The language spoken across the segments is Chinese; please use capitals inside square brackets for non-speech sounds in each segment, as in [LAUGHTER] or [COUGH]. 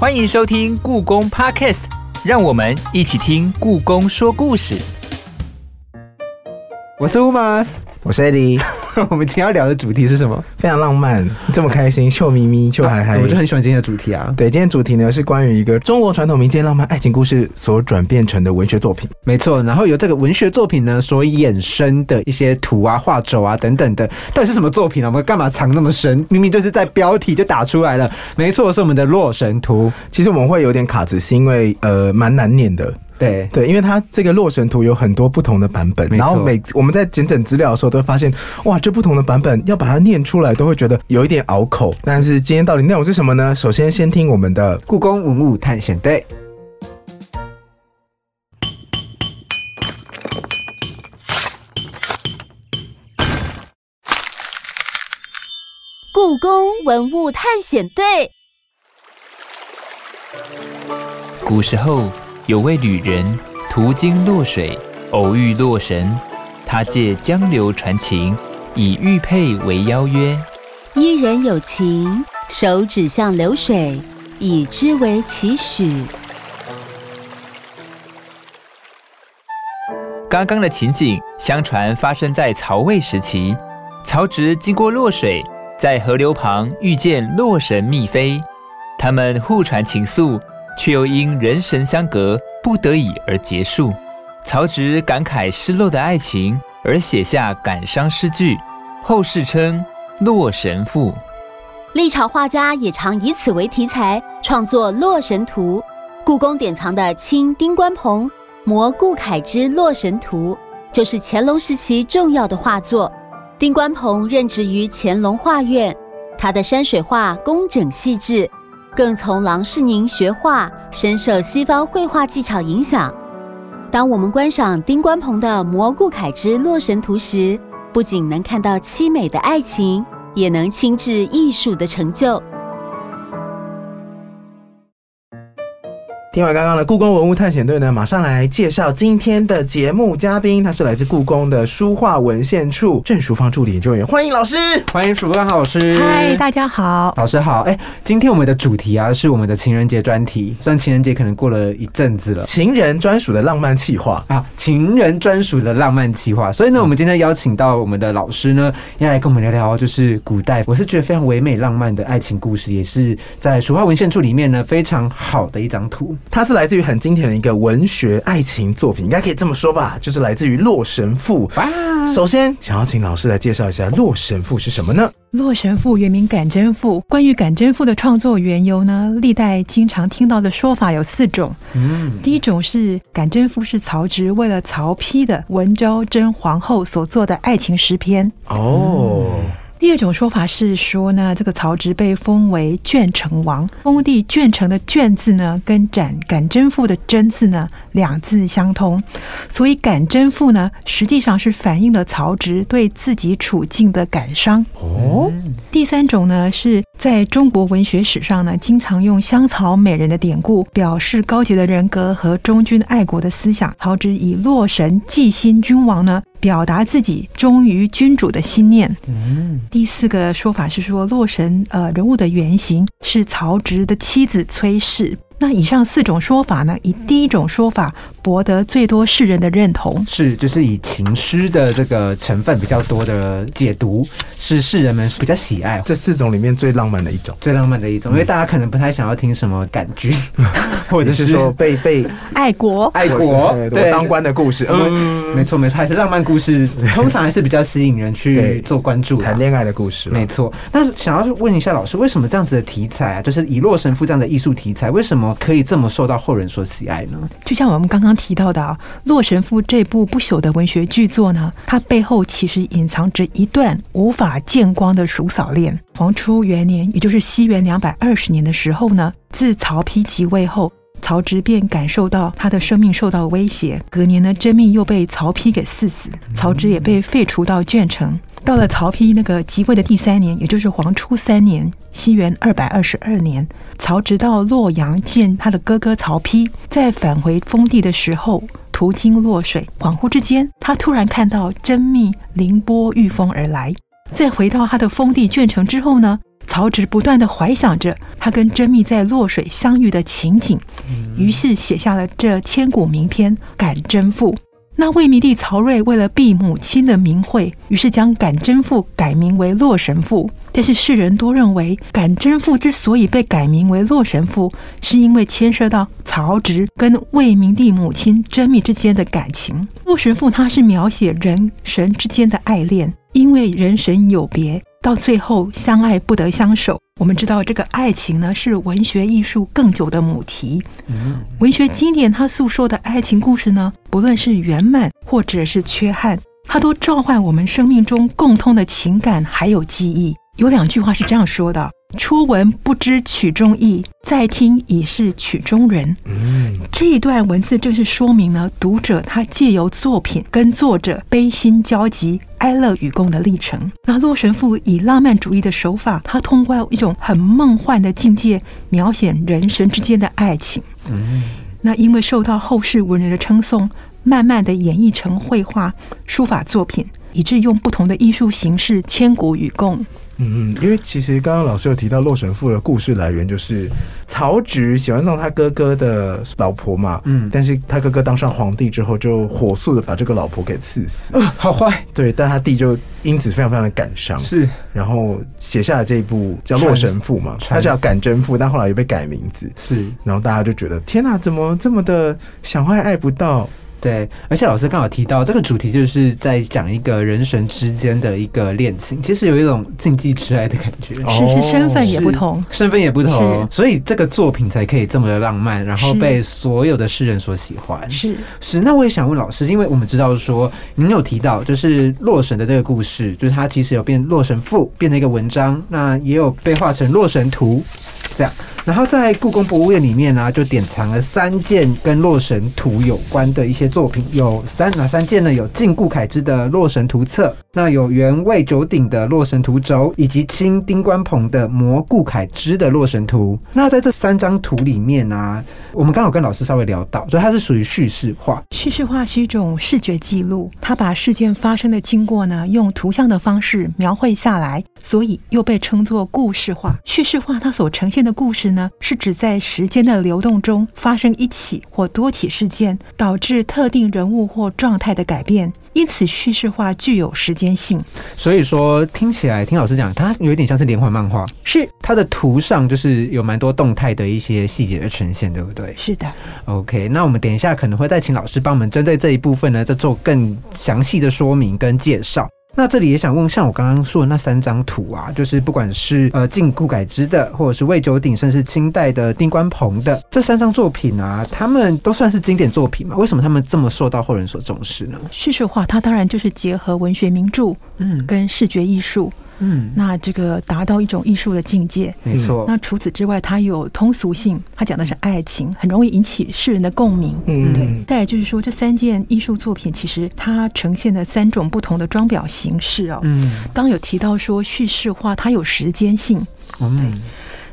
欢迎收听故宫 Podcast，让我们一起听故宫说故事。我是 Umas，，我是 Eddie，[LAUGHS] 我们今天要聊的主题是什么？非常浪漫，这么开心，[LAUGHS] 秀咪咪，秀嗨嗨。我就很喜欢今天的主题啊。对，今天主题呢是关于一个中国传统民间浪漫爱情故事所转变成的文学作品。没错，然后由这个文学作品呢所衍生的一些图啊、画轴啊等等的，到底是什么作品啊？我们干嘛藏那么深？明明就是在标题就打出来了。没错，是我们的《洛神图》。其实我们会有点卡词，是因为呃蛮难念的。对对，因为它这个《洛神图》有很多不同的版本，然后每我们在检整资料的时候都发现，哇，这不同的版本要把它念出来，都会觉得有一点拗口。但是今天到底内容是什么呢？首先先听我们的故宫文物探险队。故宫文物探险队。古时候。有位旅人途经洛水，偶遇洛神，他借江流传情，以玉佩为邀约。伊人有情，手指向流水，以之为期许。刚刚的情景，相传发生在曹魏时期。曹植经过洛水，在河流旁遇见洛神密妃，他们互传情愫。却又因人神相隔，不得已而结束。曹植感慨失落的爱情，而写下感伤诗句，后世称《洛神赋》。历朝画家也常以此为题材创作《洛神图》。故宫典藏的清丁官鹏摹顾恺之《洛神图》，就是乾隆时期重要的画作。丁官鹏任职于乾隆画院，他的山水画工整细致。更从郎世宁学画，深受西方绘画技巧影响。当我们观赏丁关鹏的《蘑菇恺之洛神图》时，不仅能看到凄美的爱情，也能亲至艺术的成就。听完刚刚的故宫文物探险队呢，马上来介绍今天的节目嘉宾，他是来自故宫的书画文献处郑淑芳助理研究员，欢迎老师，欢迎淑芳老师。嗨，大家好，老师好。哎，今天我们的主题啊是我们的情人节专题，虽然情人节可能过了一阵子了，情人专属的浪漫气划啊，情人专属的浪漫气划。所以呢，我们今天邀请到我们的老师呢，要来跟我们聊聊，就是古代我是觉得非常唯美浪漫的爱情故事，也是在书画文献处里面呢非常好的一张图。它是来自于很经典的一个文学爱情作品，应该可以这么说吧，就是来自于《洛神赋》。首先，想要请老师来介绍一下《洛神赋》是什么呢？《洛神赋》原名《感贞赋》。关于《感贞赋》的创作缘由呢，历代经常听到的说法有四种。嗯，第一种是《感贞赋》是曹植为了曹丕的文昭贞皇后所做的爱情诗篇。哦。第二种说法是说呢，这个曹植被封为卷城王，封地卷城的卷字呢，跟展感征赋的征字呢，两字相通，所以感征赋呢，实际上是反映了曹植对自己处境的感伤。哦，第三种呢，是在中国文学史上呢，经常用香草美人的典故表示高洁的人格和忠君爱国的思想。曹植以洛神祭新君王呢。表达自己忠于君主的心念。嗯，第四个说法是说，洛神呃人物的原型是曹植的妻子崔氏。那以上四种说法呢？以第一种说法博得最多世人的认同，是就是以情诗的这个成分比较多的解读，是世人们比较喜爱。这四种里面最浪漫的一种，最浪漫的一种，因为大家可能不太想要听什么感觉，[LAUGHS] 或者是说被被爱国爱国对当官的故事。嗯，没错没错，还是浪漫故事，通常还是比较吸引人去做关注。谈恋爱的故事，没错。那想要问一下老师，为什么这样子的题材啊，就是以洛神赋这样的艺术题材，为什么？可以这么受到后人所喜爱呢？就像我们刚刚刚提到的《洛神赋》这部不朽的文学巨作呢，它背后其实隐藏着一段无法见光的叔嫂恋。黄初元年，也就是西元两百二十年的时候呢，自曹丕即位后，曹植便感受到他的生命受到威胁。隔年呢，真命又被曹丕给赐死，曹植也被废除到鄄城。到了曹丕那个即位的第三年，也就是黄初三年，西元二百二十二年，曹植到洛阳见他的哥哥曹丕。在返回封地的时候，途经洛水，恍惚之间，他突然看到甄宓凌波御风而来。再回到他的封地鄄城之后呢，曹植不断的怀想着他跟甄宓在洛水相遇的情景，于是写下了这千古名篇《感甄赋》。那魏明帝曹睿为了避母亲的名讳，于是将《感甄赋》改名为《洛神赋》。但是世人多认为，《感甄赋》之所以被改名为《洛神赋》，是因为牵涉到曹植跟魏明帝母亲甄宓之间的感情。《洛神赋》它是描写人神之间的爱恋，因为人神有别。到最后相爱不得相守。我们知道，这个爱情呢是文学艺术更久的母题。文学经典它诉说的爱情故事呢，不论是圆满或者是缺憾，它都召唤我们生命中共通的情感还有记忆。有两句话是这样说的。初闻不知曲中意，再听已是曲中人。嗯，这一段文字正是说明了读者他借由作品跟作者悲心交集、哀乐与共的历程。那《洛神赋》以浪漫主义的手法，他通过一种很梦幻的境界，描写人神之间的爱情。嗯，那因为受到后世文人的称颂，慢慢的演绎成绘画、书法作品，以致用不同的艺术形式千古与共。嗯嗯，因为其实刚刚老师有提到《洛神赋》的故事来源，就是曹植喜欢上他哥哥的老婆嘛。嗯，但是他哥哥当上皇帝之后，就火速的把这个老婆给刺死。[LAUGHS] 好坏。对，但他弟就因此非常非常的感伤。是，然后写下了这一部叫《洛神赋》嘛，他叫《感甄赋》，但后来又被改名字。是，然后大家就觉得天哪，怎么这么的想爱爱不到？对，而且老师刚好提到这个主题，就是在讲一个人神之间的一个恋情，其实有一种禁忌之爱的感觉。是是，身份也不同，身份也不同，所以这个作品才可以这么的浪漫，然后被所有的世人所喜欢。是是，那我也想问老师，因为我们知道说，您有提到就是洛神的这个故事，就是它其实有变《洛神赋》变成一个文章，那也有被画成《洛神图》这样。然后在故宫博物院里面呢，就典藏了三件跟《洛神图》有关的一些作品，有三哪三件呢？有晋顾恺之的《洛神图册》，那有原魏九鼎的《洛神图轴》，以及清丁官鹏的《摹顾恺之的洛神图》。那在这三张图里面呢，我们刚好跟老师稍微聊到，所以它是属于叙事画。叙事画是一种视觉记录，它把事件发生的经过呢，用图像的方式描绘下来，所以又被称作故事画。叙事画它所呈现的故事。呢，是指在时间的流动中发生一起或多起事件，导致特定人物或状态的改变，因此叙事化具有时间性。所以说，听起来听老师讲，它有点像是连环漫画，是它的图上就是有蛮多动态的一些细节的呈现，对不对？是的。OK，那我们等一下可能会再请老师帮我们针对这一部分呢，再做更详细的说明跟介绍。那这里也想问，像我刚刚说的那三张图啊，就是不管是呃晋顾改之的，或者是魏九鼎，甚至清代的丁关鹏的这三张作品啊，他们都算是经典作品嘛？为什么他们这么受到后人所重视呢？叙事画，它当然就是结合文学名著，嗯，跟视觉艺术。那这个达到一种艺术的境界，没错。那除此之外，它有通俗性，它讲的是爱情，很容易引起世人的共鸣。嗯，对。再就是说，这三件艺术作品其实它呈现了三种不同的装裱形式哦。嗯，刚有提到说叙事化，它有时间性。嗯。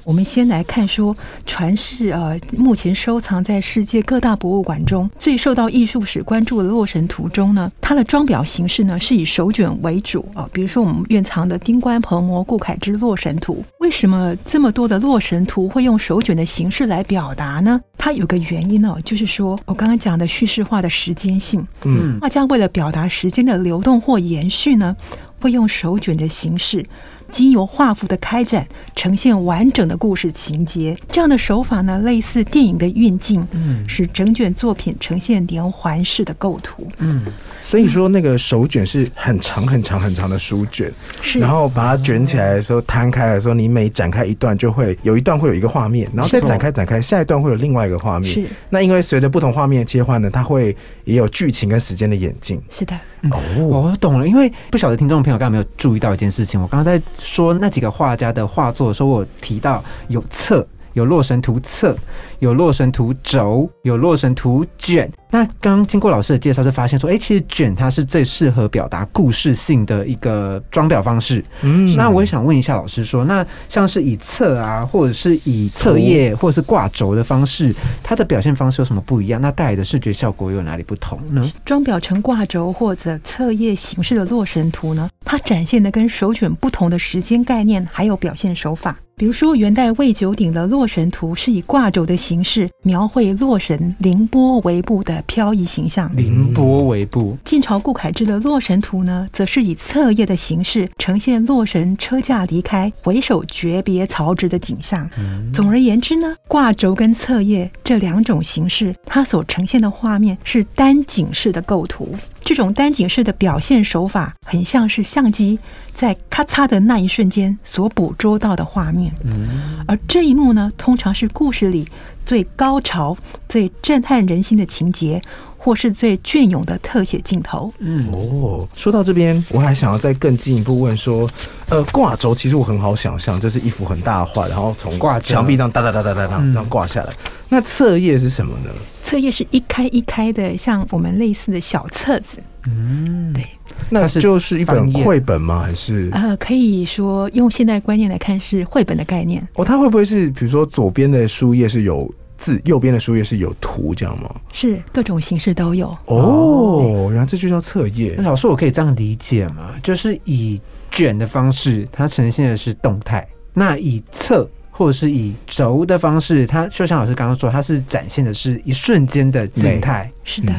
我们先来看说，传世呃，目前收藏在世界各大博物馆中最受到艺术史关注的《洛神图》中呢，它的装裱形式呢是以手卷为主啊。比如说我们院藏的丁官鹏摹顾恺之《洛神图》，为什么这么多的《洛神图》会用手卷的形式来表达呢？它有个原因哦，就是说我刚刚讲的叙事化的时间性，嗯，画家为了表达时间的流动或延续呢，会用手卷的形式。经由画幅的开展，呈现完整的故事情节，这样的手法呢，类似电影的运镜，嗯，使整卷作品呈现连环式的构图，嗯，所以说那个手卷是很长很长很长的书卷，是，然后把它卷起来的时候，摊开的时候，你每展开一段，就会有一段会有一个画面，然后再展开展开，下一段会有另外一个画面，是。那因为随着不同画面的切换呢，它会也有剧情跟时间的演进，是的。哦，我懂了，因为不晓得听众朋友刚刚没有注意到一件事情，我刚刚在说那几个画家的画作的时候，我提到有册。有《洛神图册》，有《洛神图轴》，有《洛神图卷》。那刚经过老师的介绍，就发现说，哎，其实卷它是最适合表达故事性的一个装裱方式。嗯，那我也想问一下老师，说，那像是以册啊，或者是以册页，或者是挂轴的方式，它的表现方式有什么不一样？那带来的视觉效果有哪里不同呢？装裱成挂轴或者册页形式的《洛神图》呢？它展现的跟手卷不同的时间概念，还有表现手法。比如说，元代魏九鼎的《洛神图》是以挂轴的形式描绘洛神凌波微步的飘逸形象。凌波微步。晋朝顾恺之的《洛神图》呢，则是以册页的形式呈现洛神车驾离开，回首诀别曹植的景象。总而言之呢，挂轴跟册页这两种形式，它所呈现的画面是单景式的构图。这种单景式的表现手法，很像是相机在咔嚓的那一瞬间所捕捉到的画面。嗯，而这一幕呢，通常是故事里最高潮、最震撼人心的情节，或是最隽永的特写镜头。嗯哦，说到这边，我还想要再更进一步问说，呃，挂轴其实我很好想象，就是一幅很大的画，然后从挂墙壁上哒哒哒哒哒哒这样挂下来。那册页是什么呢？册页是一开一开的，像我们类似的小册子。嗯，对，那就是一本绘本吗？还是呃，可以说用现代观念来看是绘本的概念。哦，它会不会是比如说左边的书页是有字，右边的书页是有图，这样吗？是各种形式都有。哦，原来这就叫册页。那老师，我可以这样理解吗？就是以卷的方式，它呈现的是动态；那以册。或者是以轴的方式，它就像老师刚刚说，它是展现的是一瞬间的静态。是的，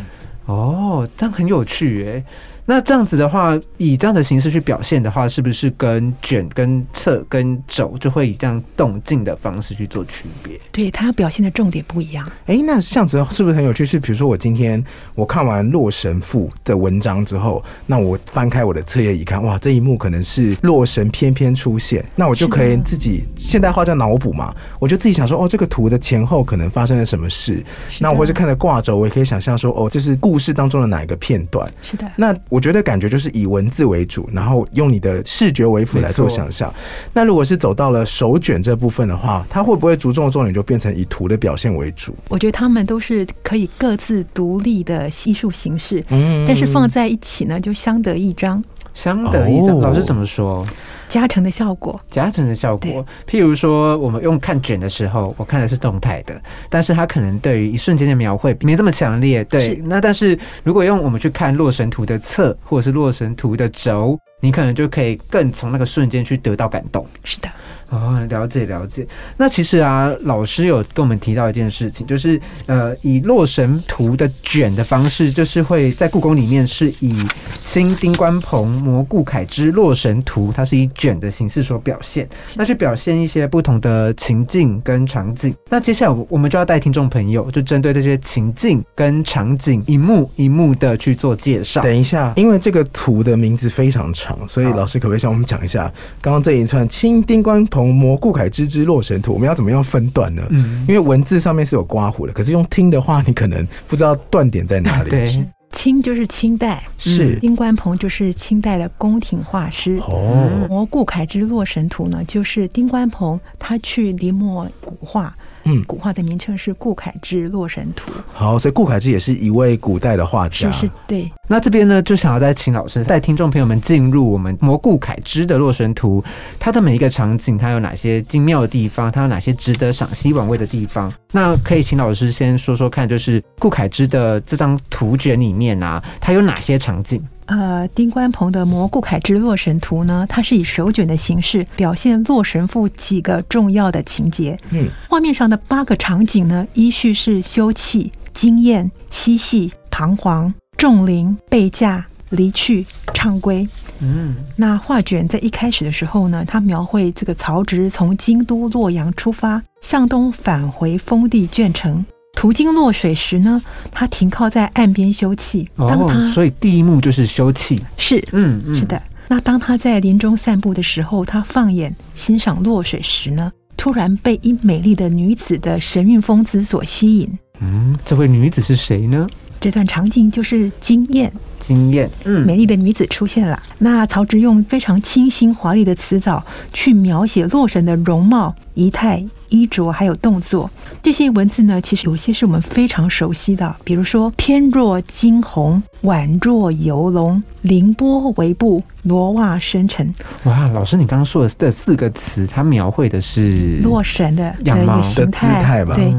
哦，但很有趣诶。那这样子的话，以这样的形式去表现的话，是不是跟卷、跟侧、跟轴就会以这样动静的方式去做区别？对，它表现的重点不一样。哎，那这样子是不是很有趣？是比如说我今天我看完《洛神赋》的文章之后，那我翻开我的册页一看，哇，这一幕可能是洛神翩翩出现，那我就可以自己现代化叫脑补嘛，我就自己想说，哦，这个图的前后可能发生了什么事？那我或是看了挂轴，我也可以想象说，哦，这是故事当中的哪一个片段？是的，那我。我觉得感觉就是以文字为主，然后用你的视觉为辅来做想象。那如果是走到了手卷这部分的话，它会不会着重的重点就变成以图的表现为主？我觉得他们都是可以各自独立的艺术形式，嗯，但是放在一起呢，就相得益彰。相得益彰，老师怎么说？加成的效果，加成的效果。譬如说，我们用看卷的时候，我看的是动态的，但是它可能对于一瞬间的描绘没这么强烈。对，那但是如果用我们去看《洛神图》的侧，或者是《洛神图》的轴，你可能就可以更从那个瞬间去得到感动。是的。哦，了解了解。那其实啊，老师有跟我们提到一件事情，就是呃，以《洛神图》的卷的方式，就是会在故宫里面是以新丁关鹏蘑顾恺之《洛神图》，它是以卷的形式所表现，那去表现一些不同的情境跟场景。那接下来我们就要带听众朋友，就针对这些情境跟场景，一幕一幕的去做介绍。等一下，因为这个图的名字非常长，所以老师可不可以向我们讲一下，刚刚这一串清丁关鹏。从蘑菇凯之之洛神图，我们要怎么样分段呢？嗯，因为文字上面是有刮胡的，可是用听的话，你可能不知道断点在哪里。对，清就是清代，是丁冠鹏就是清代的宫廷画师。哦，蘑菇凯之洛神图呢，就是丁冠鹏他去临摹古画。嗯，古画的名称是顾恺之《洛神图》。好，所以顾恺之也是一位古代的画家。是是，对。那这边呢，就想要再请老师带听众朋友们进入我们蘑顾恺之的《洛神图》，它的每一个场景，它有哪些精妙的地方？它有哪些值得赏析玩味的地方？那可以请老师先说说看，就是顾恺之的这张图卷里面啊，它有哪些场景？呃，丁关鹏的《蘑顾恺之洛神图》呢，它是以手卷的形式表现洛神赋几个重要的情节。嗯，画面上的八个场景呢，依序是休憩、惊艳、嬉戏、彷徨、重临、备驾、离去、唱归。嗯，那画卷在一开始的时候呢，它描绘这个曹植从京都洛阳出发，向东返回封地卷城。途经落水时呢，他停靠在岸边休憩。当他所以第一幕就是休憩，是嗯是的。那当他在林中散步的时候，他放眼欣赏落水时呢，突然被一美丽的女子的神韵风姿所吸引。嗯，这位女子是谁呢？这段场景就是惊艳，惊艳。嗯，美丽的女子出现了。那曹植用非常清新华丽的词藻去描写洛神的容貌、仪态。衣着还有动作，这些文字呢，其实有些是我们非常熟悉的，比如说“翩若惊鸿，宛若游龙，凌波微步，罗袜生尘”。哇，老师，你刚刚说的这四个词，它描绘的是洛神的样貌、的姿态吧？对。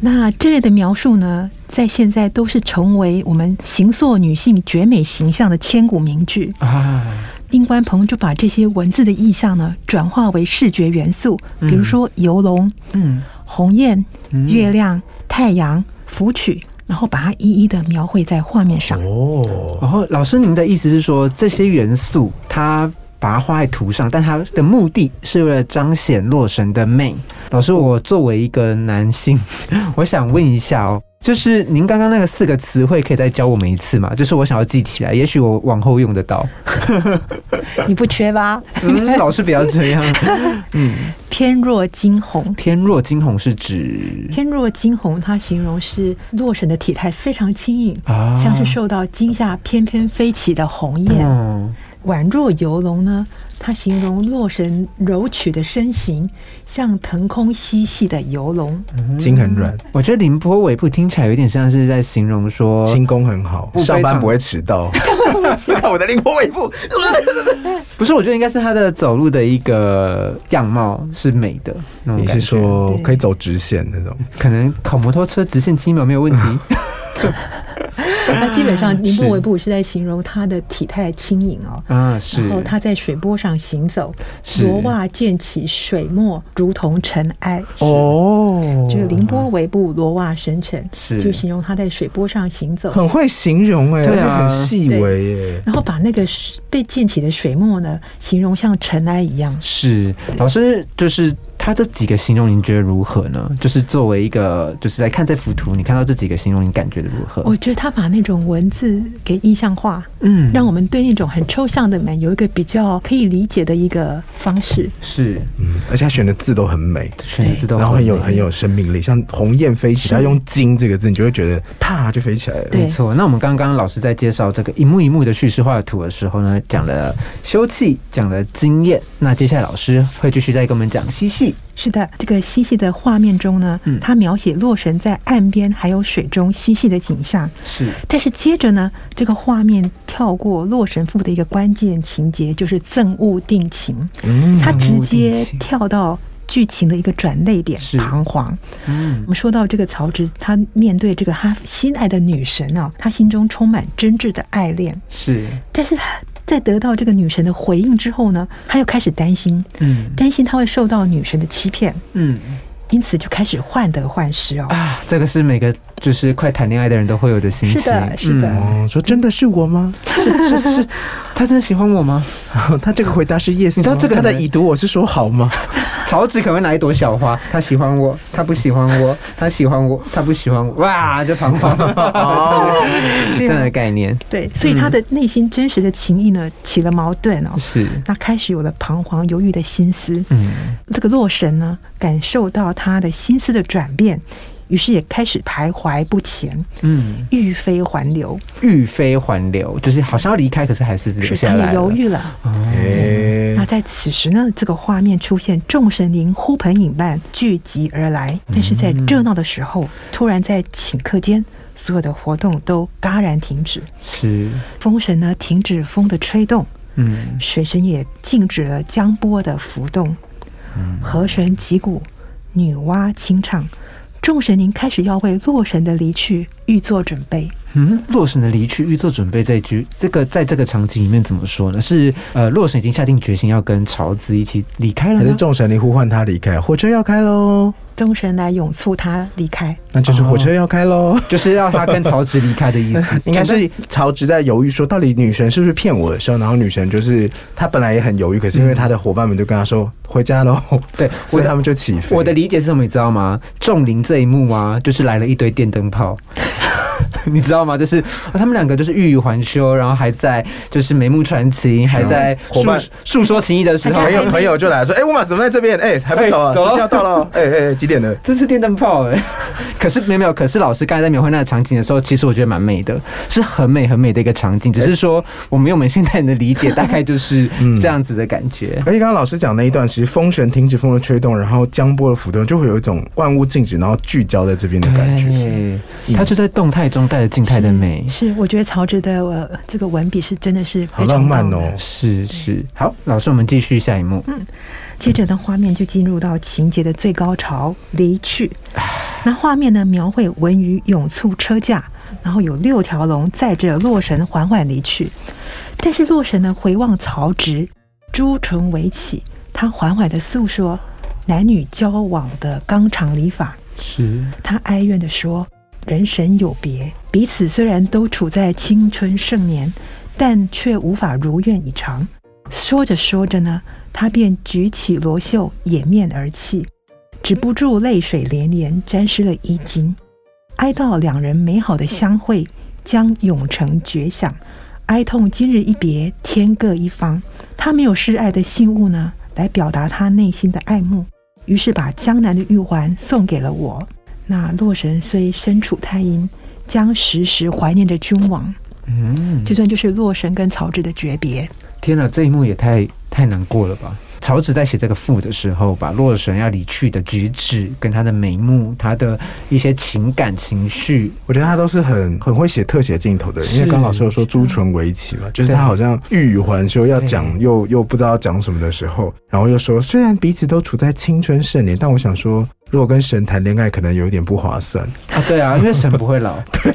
那这类的描述呢，在现在都是成为我们形塑女性绝美形象的千古名句啊。丁关鹏就把这些文字的意象呢，转化为视觉元素，比如说游龙、嗯，鸿雁、月亮、太阳、芙曲，然后把它一一的描绘在画面上。哦，然后老师，您的意思是说，这些元素它把它画在图上，但它的目的是为了彰显洛神的美。老师，我作为一个男性，[LAUGHS] 我想问一下哦。就是您刚刚那个四个词汇，可以再教我们一次吗？就是我想要记起来，也许我往后用得到。[LAUGHS] 你不缺吧？老师不要这样。[LAUGHS] 嗯，天若惊鸿。天若惊鸿是指？天若惊鸿，它形容是洛神的体态非常轻盈，像是受到惊吓翩翩飞起的鸿雁。宛若游龙呢？它形容洛神柔曲的身形，像腾空嬉戏的游龙，筋很软。我觉得凌波尾部听起来有点像是在形容说轻功很好，上班不会迟到。[LAUGHS] 看我的凌波尾部，不是，我觉得应该是他的走路的一个样貌是美的。你是说可以走直线那种？可能考摩托车直线七秒没有问题。[LAUGHS] 那基本上，宁波维布是在形容他的体态轻盈哦。啊，是。然后他在水波上行走，罗袜溅起水墨，如同尘埃。哦，就是凌波微步，罗袜生尘，是就形容他在水波上行走。很会形容哎，对啊，很细微哎。然后把那个被溅起的水墨呢，形容像尘埃一样。是，老师就是。他这几个形容，您觉得如何呢？就是作为一个，就是来看这幅图，你看到这几个形容，你感觉的如何？我觉得他把那种文字给意象化，嗯，让我们对那种很抽象的美有一个比较可以理解的一个方式。是，嗯，而且他选的字都很美，选的字都然后很有很有生命力，像鸿雁飞起，他用“金”这个字，你就会觉得啪就飞起来了。没错。那我们刚刚老师在介绍这个一幕一幕的叙事画图的时候呢，讲了休憩，讲了经验。那接下来老师会继续再跟我们讲嬉戏。是的，这个嬉戏的画面中呢，他描写洛神在岸边还有水中嬉戏的景象。是，但是接着呢，这个画面跳过洛神赋的一个关键情节，就是赠物定情。嗯，他直接跳到剧情的一个转泪点，彷徨。嗯，我们说到这个曹植，他面对这个他心爱的女神啊，他心中充满真挚的爱恋。是，但是。在得到这个女神的回应之后呢，他又开始担心，嗯，担心他会受到女神的欺骗，嗯，因此就开始患得患失哦。啊，这个是每个。就是快谈恋爱的人都会有的心情，是的，是的。哦，说真的是我吗？是是是，他 [LAUGHS] 真的喜欢我吗？[LAUGHS] 他这个回答是 yes。你知道这个他的已读我是说好吗？[LAUGHS] 曹植可能拿一朵小花，他喜欢我，他不喜欢我，他喜欢我，他不喜欢我，哇，就彷徨。[LAUGHS] 这样的概念。对，所以他的内心真实的情谊呢，起了矛盾哦。是。那开始有了彷徨犹豫的心思。嗯。这个洛神呢，感受到他的心思的转变。于是也开始徘徊不前，嗯，欲飞还流，欲飞还流，就是好像要离开，可是还是留下来，犹豫了。那在此时呢，这个画面出现，众神灵呼朋引伴聚集而来，但是在热闹的时候，突然在顷刻间，所有的活动都戛然停止。是。风神呢，停止风的吹动，嗯，水神也静止了江波的浮动，嗯，河神击鼓，女娲清唱。众神灵开始要为洛神的离去预做准备。嗯，洛神的离去预做准备这一句，这个在这个场景里面怎么说呢？是呃，洛神已经下定决心要跟曹子一起离开了，还是众神灵呼唤他离开？火车要开喽！众神来永促他离开，那就是火车要开喽，就是要他跟曹植离开的意思。[LAUGHS] 应该是曹植在犹豫说，到底女神是不是骗我的时候，然后女神就是他本来也很犹豫，可是因为他的伙伴们就跟他说回家喽，对，[LAUGHS] 所以他们就起飞。我的理解是什么，你知道吗？众灵这一幕啊，就是来了一堆电灯泡。[LAUGHS] 你知道吗？就是他们两个就是欲语还休，然后还在就是眉目传情，还在伙伴诉说情谊的时候，朋友朋友就来说：“哎，我马怎么在这边？哎，还不走啊？走要到了！[LAUGHS] 哎哎，几点了？这是电灯泡哎！[LAUGHS] 可是没有没有，可是老师刚才在描绘那个场景的时候，其实我觉得蛮美的，是很美很美的一个场景。只是说我们用我们现在人的理解，大概就是 [LAUGHS] 这样子的感觉。而且刚刚老师讲那一段，其实风神停止风的吹动，然后江波的浮动，就会有一种万物静止，然后聚焦在这边的感觉。他就在动态中带着静态的美。是，我觉得曹植的这个文笔是真的是好浪漫哦。是是，好，老师，我们继续下一幕。嗯，接着的画面就进入到情节的最高潮，离去。那画面呢，描绘文鱼涌簇车驾。然后有六条龙载着洛神缓缓离去。但是洛神呢，回望曹植，朱唇微起，他缓缓的诉说男女交往的纲常礼法。是他哀怨的说：“人神有别，彼此虽然都处在青春盛年，但却无法如愿以偿。”说着说着呢，他便举起罗袖掩面而泣，止不住泪水连连，沾湿了衣襟，哀悼两人美好的相会将永成绝响，哀痛今日一别，天各一方。他没有示爱的信物呢，来表达他内心的爱慕。于是把江南的玉环送给了我。那洛神虽身处太阴，将时时怀念着君王。嗯，这段就是洛神跟曹植的诀别。天哪，这一幕也太太难过了吧！曹植在写这个赋的时候，把洛神要离去的举止，跟他的眉目，他的一些情感情绪，我觉得他都是很很会写特写镜头的。因为刚老师有说朱唇围棋嘛，就是他好像欲语还休，要讲又又不知道讲什么的时候，然后又说虽然彼此都处在青春盛年，但我想说。如果跟神谈恋爱，可能有一点不划算啊。对啊，[LAUGHS] 因为神不会老。[LAUGHS] 对。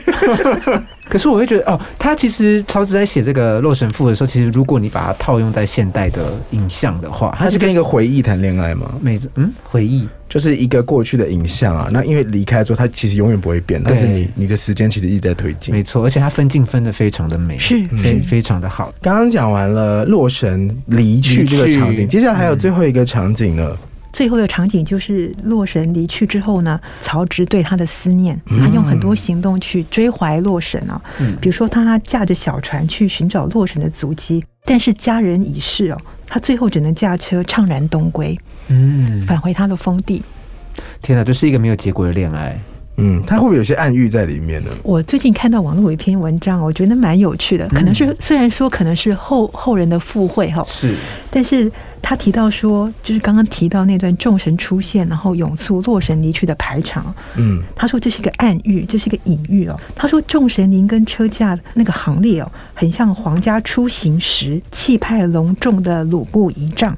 [LAUGHS] 可是我会觉得，哦，他其实曹植在写这个《洛神赋》的时候，其实如果你把它套用在现代的影像的话，他是跟一个回忆谈恋爱吗？妹子，嗯，回忆就是一个过去的影像啊。那因为离开之后，它其实永远不会变，但是你你的时间其实一直在推进。没错，而且它分镜分的非常的美，是非非常的好。刚刚讲完了洛神离去这个场景，接下来还有最后一个场景了。最后的场景就是洛神离去之后呢，曹植对他的思念，他用很多行动去追怀洛神啊。嗯，比如说他驾着小船去寻找洛神的足迹，但是家人已逝哦，他最后只能驾车怅然东归，嗯，返回他的封地。天哪，这是一个没有结果的恋爱。嗯，他会不会有些暗喻在里面呢？我最近看到网络有一篇文章，我觉得蛮有趣的。可能是虽然说可能是后后人的附会哈，是，但是他提到说，就是刚刚提到那段众神出现，然后永促洛神离去的排场。嗯，他说这是一个暗喻，这是一个隐喻哦。他说众神灵跟车驾那个行列哦，很像皇家出行时气派隆重的鲁布仪仗。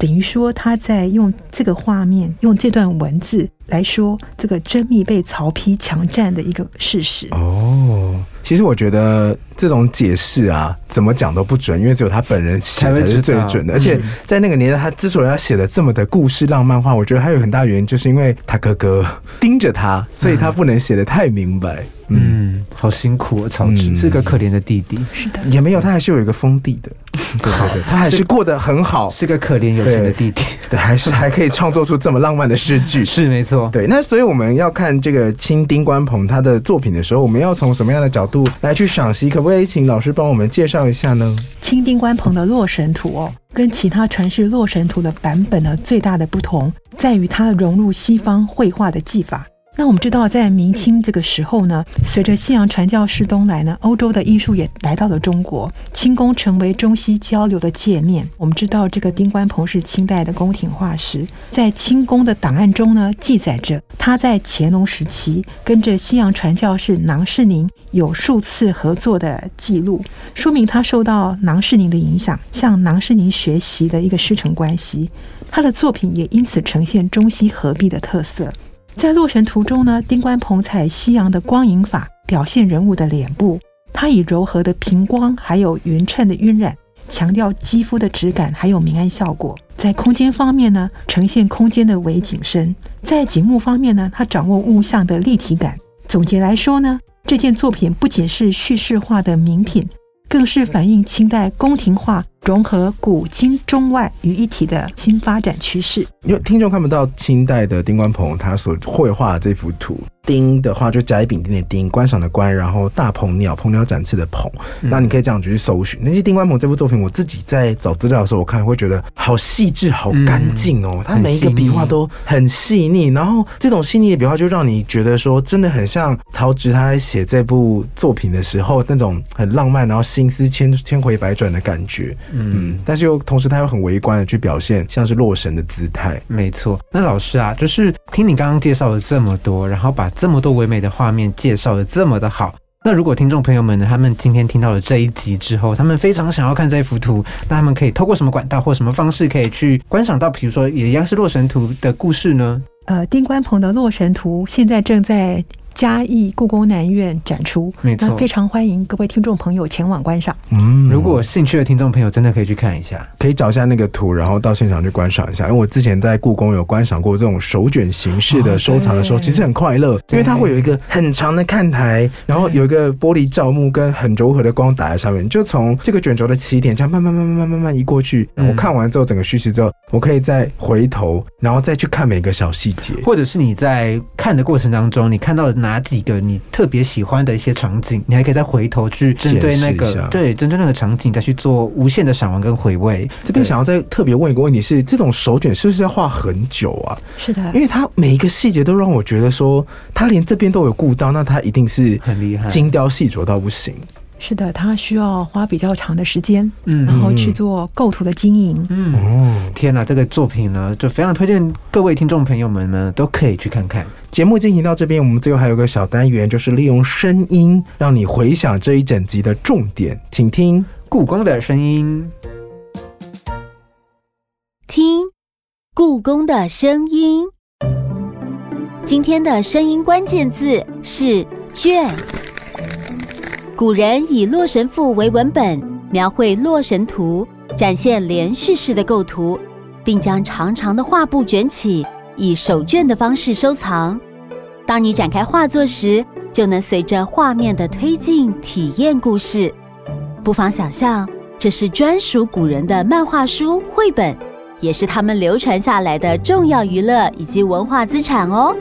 等于说他在用这个画面，用这段文字来说这个真密被曹丕强占的一个事实。哦，其实我觉得这种解释啊，怎么讲都不准，因为只有他本人写才是最准的。而且在那个年代，他之所以要写的这么的故事浪漫化，我觉得还有很大原因，就是因为他哥哥盯着他，所以他不能写的太明白。嗯，好辛苦啊，曹植是个可怜的弟弟。是的，也没有，他还是有一个封地的。[LAUGHS] 对对对，他还是过得很好，是个可怜有钱的弟弟。[LAUGHS] 对，还是还可以创作出这么浪漫的诗句。[LAUGHS] 是没错。对，那所以我们要看这个清丁关鹏他的作品的时候，我们要从什么样的角度来去赏析？可不可以请老师帮我们介绍一下呢？清丁关鹏的《洛神图》哦，跟其他传世《洛神图》的版本呢，最大的不同在于它融入西方绘画的技法。那我们知道，在明清这个时候呢，随着西洋传教士东来呢，欧洲的艺术也来到了中国，清宫成为中西交流的界面。我们知道，这个丁官鹏是清代的宫廷画师，在清宫的档案中呢，记载着他在乾隆时期跟着西洋传教士囊世宁有数次合作的记录，说明他受到囊世宁的影响，向囊世宁学习的一个师承关系。他的作品也因此呈现中西合璧的特色。在《洛神图》中呢，丁官鹏采西洋的光影法表现人物的脸部，他以柔和的平光，还有匀称的晕染，强调肌肤的质感，还有明暗效果。在空间方面呢，呈现空间的微景深；在景物方面呢，他掌握物象的立体感。总结来说呢，这件作品不仅是叙事化的名品。更是反映清代宫廷画融合古今中外于一体的新发展趋势。因为听众看不到清代的丁官鹏他所绘画的这幅图。丁的话就甲乙丙丁的丁，观赏的观，然后大鹏鸟，鹏鸟展翅的鹏。那你可以这样子去搜寻。那些丁官鹏这部作品，我自己在找资料的时候，我看会觉得好细致、好干净哦。他每一个笔画都很细腻，然后这种细腻的笔画就让你觉得说，真的很像曹植他在写这部作品的时候那种很浪漫，然后心思千千回百转的感觉。嗯，但是又同时他又很微观的去表现，像是洛神的姿态。没错。那老师啊，就是听你刚刚介绍了这么多，然后把这么多唯美的画面介绍的这么的好，那如果听众朋友们呢，他们今天听到了这一集之后，他们非常想要看这幅图，那他们可以透过什么管道或什么方式可以去观赏到，比如说也一样是《洛神图》的故事呢？呃，丁关鹏的《洛神图》现在正在。嘉义故宫南院展出，没错，非常欢迎各位听众朋友前往观赏。嗯，如果有兴趣的听众朋友，真的可以去看一下，可以找一下那个图，然后到现场去观赏一下。因为我之前在故宫有观赏过这种手卷形式的收藏的时候，其实很快乐，因为它会有一个很长的看台，然后有一个玻璃罩幕跟很柔和的光打在上面，就从这个卷轴的起点这样慢慢慢慢慢慢慢移过去。我看完之后，整个叙事之后，我可以再回头，然后再去看每个小细节，或者是你在看的过程当中，你看到哪几个你特别喜欢的一些场景，你还可以再回头去针对那个对针对那个场景再去做无限的赏玩跟回味。这边想要再特别问一个问题是：这种手卷是不是要画很久啊？是的，因为它每一个细节都让我觉得说，它连这边都有顾到，那它一定是很厉害，精雕细琢到不行。是的，它需要花比较长的时间，嗯，然后去做构图的经营。嗯，哦，天哪，这个作品呢，就非常推荐各位听众朋友们呢，都可以去看看。节目进行到这边，我们最后还有个小单元，就是利用声音让你回想这一整集的重点，请听故宫的声音。听故宫的声音。今天的声音关键字是卷。古人以《洛神赋》为文本，描绘《洛神图》，展现连续式的构图，并将长长的画布卷起，以手卷的方式收藏。当你展开画作时，就能随着画面的推进体验故事。不妨想象，这是专属古人的漫画书、绘本，也是他们流传下来的重要娱乐以及文化资产哦。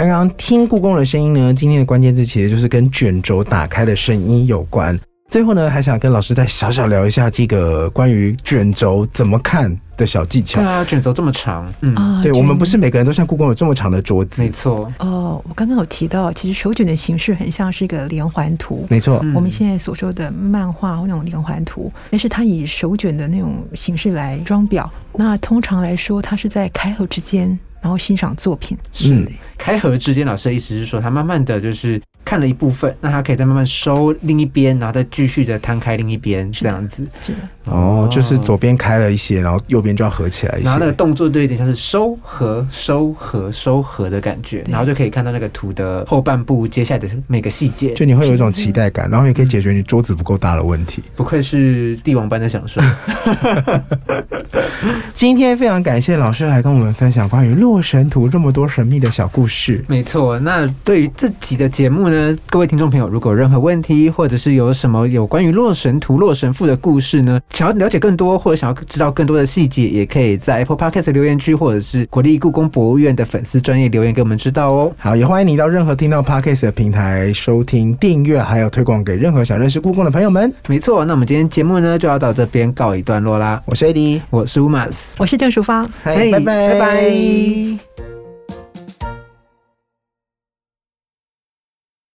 刚刚听故宫的声音呢，今天的关键字其实就是跟卷轴打开的声音有关。最后呢，还想跟老师再小小聊一下这个关于卷轴怎么看的小技巧。对啊，卷轴这么长，嗯，对我们不是每个人都像故宫有这么长的桌子。没错。哦，我刚刚有提到，其实手卷的形式很像是一个连环图。没错，我们现在所说的漫画或那种连环图，但是它以手卷的那种形式来装裱。那通常来说，它是在开合之间。然后欣赏作品，是开合之间，老师的意思是说，他慢慢的就是。看了一部分，那他可以再慢慢收另一边，然后再继续的摊开另一边，这样子。是哦，就是左边开了一些，然后右边就要合起来一些。然后那个动作就有点像是收合、收合、收合的感觉，然后就可以看到那个图的后半部接下来的每个细节，就你会有一种期待感，然后也可以解决你桌子不够大的问题。[LAUGHS] 不愧是帝王般的享受。[LAUGHS] 今天非常感谢老师来跟我们分享关于《洛神图》这么多神秘的小故事。没错，那对于这集的节目。呢，各位听众朋友，如果有任何问题，或者是有什么有关于《洛神图》《洛神赋》的故事呢，想要了解更多，或者想要知道更多的细节，也可以在 Apple Podcast 留言区，或者是国立故宫博物院的粉丝专业留言给我们知道哦。好，也欢迎你到任何听到 Podcast 的平台收听、订阅，还有推广给任何想认识故宫的朋友们。没错，那我们今天节目呢就要到这边告一段落啦。我是 AD，我是 Umas，我是郑淑芳，拜拜拜拜。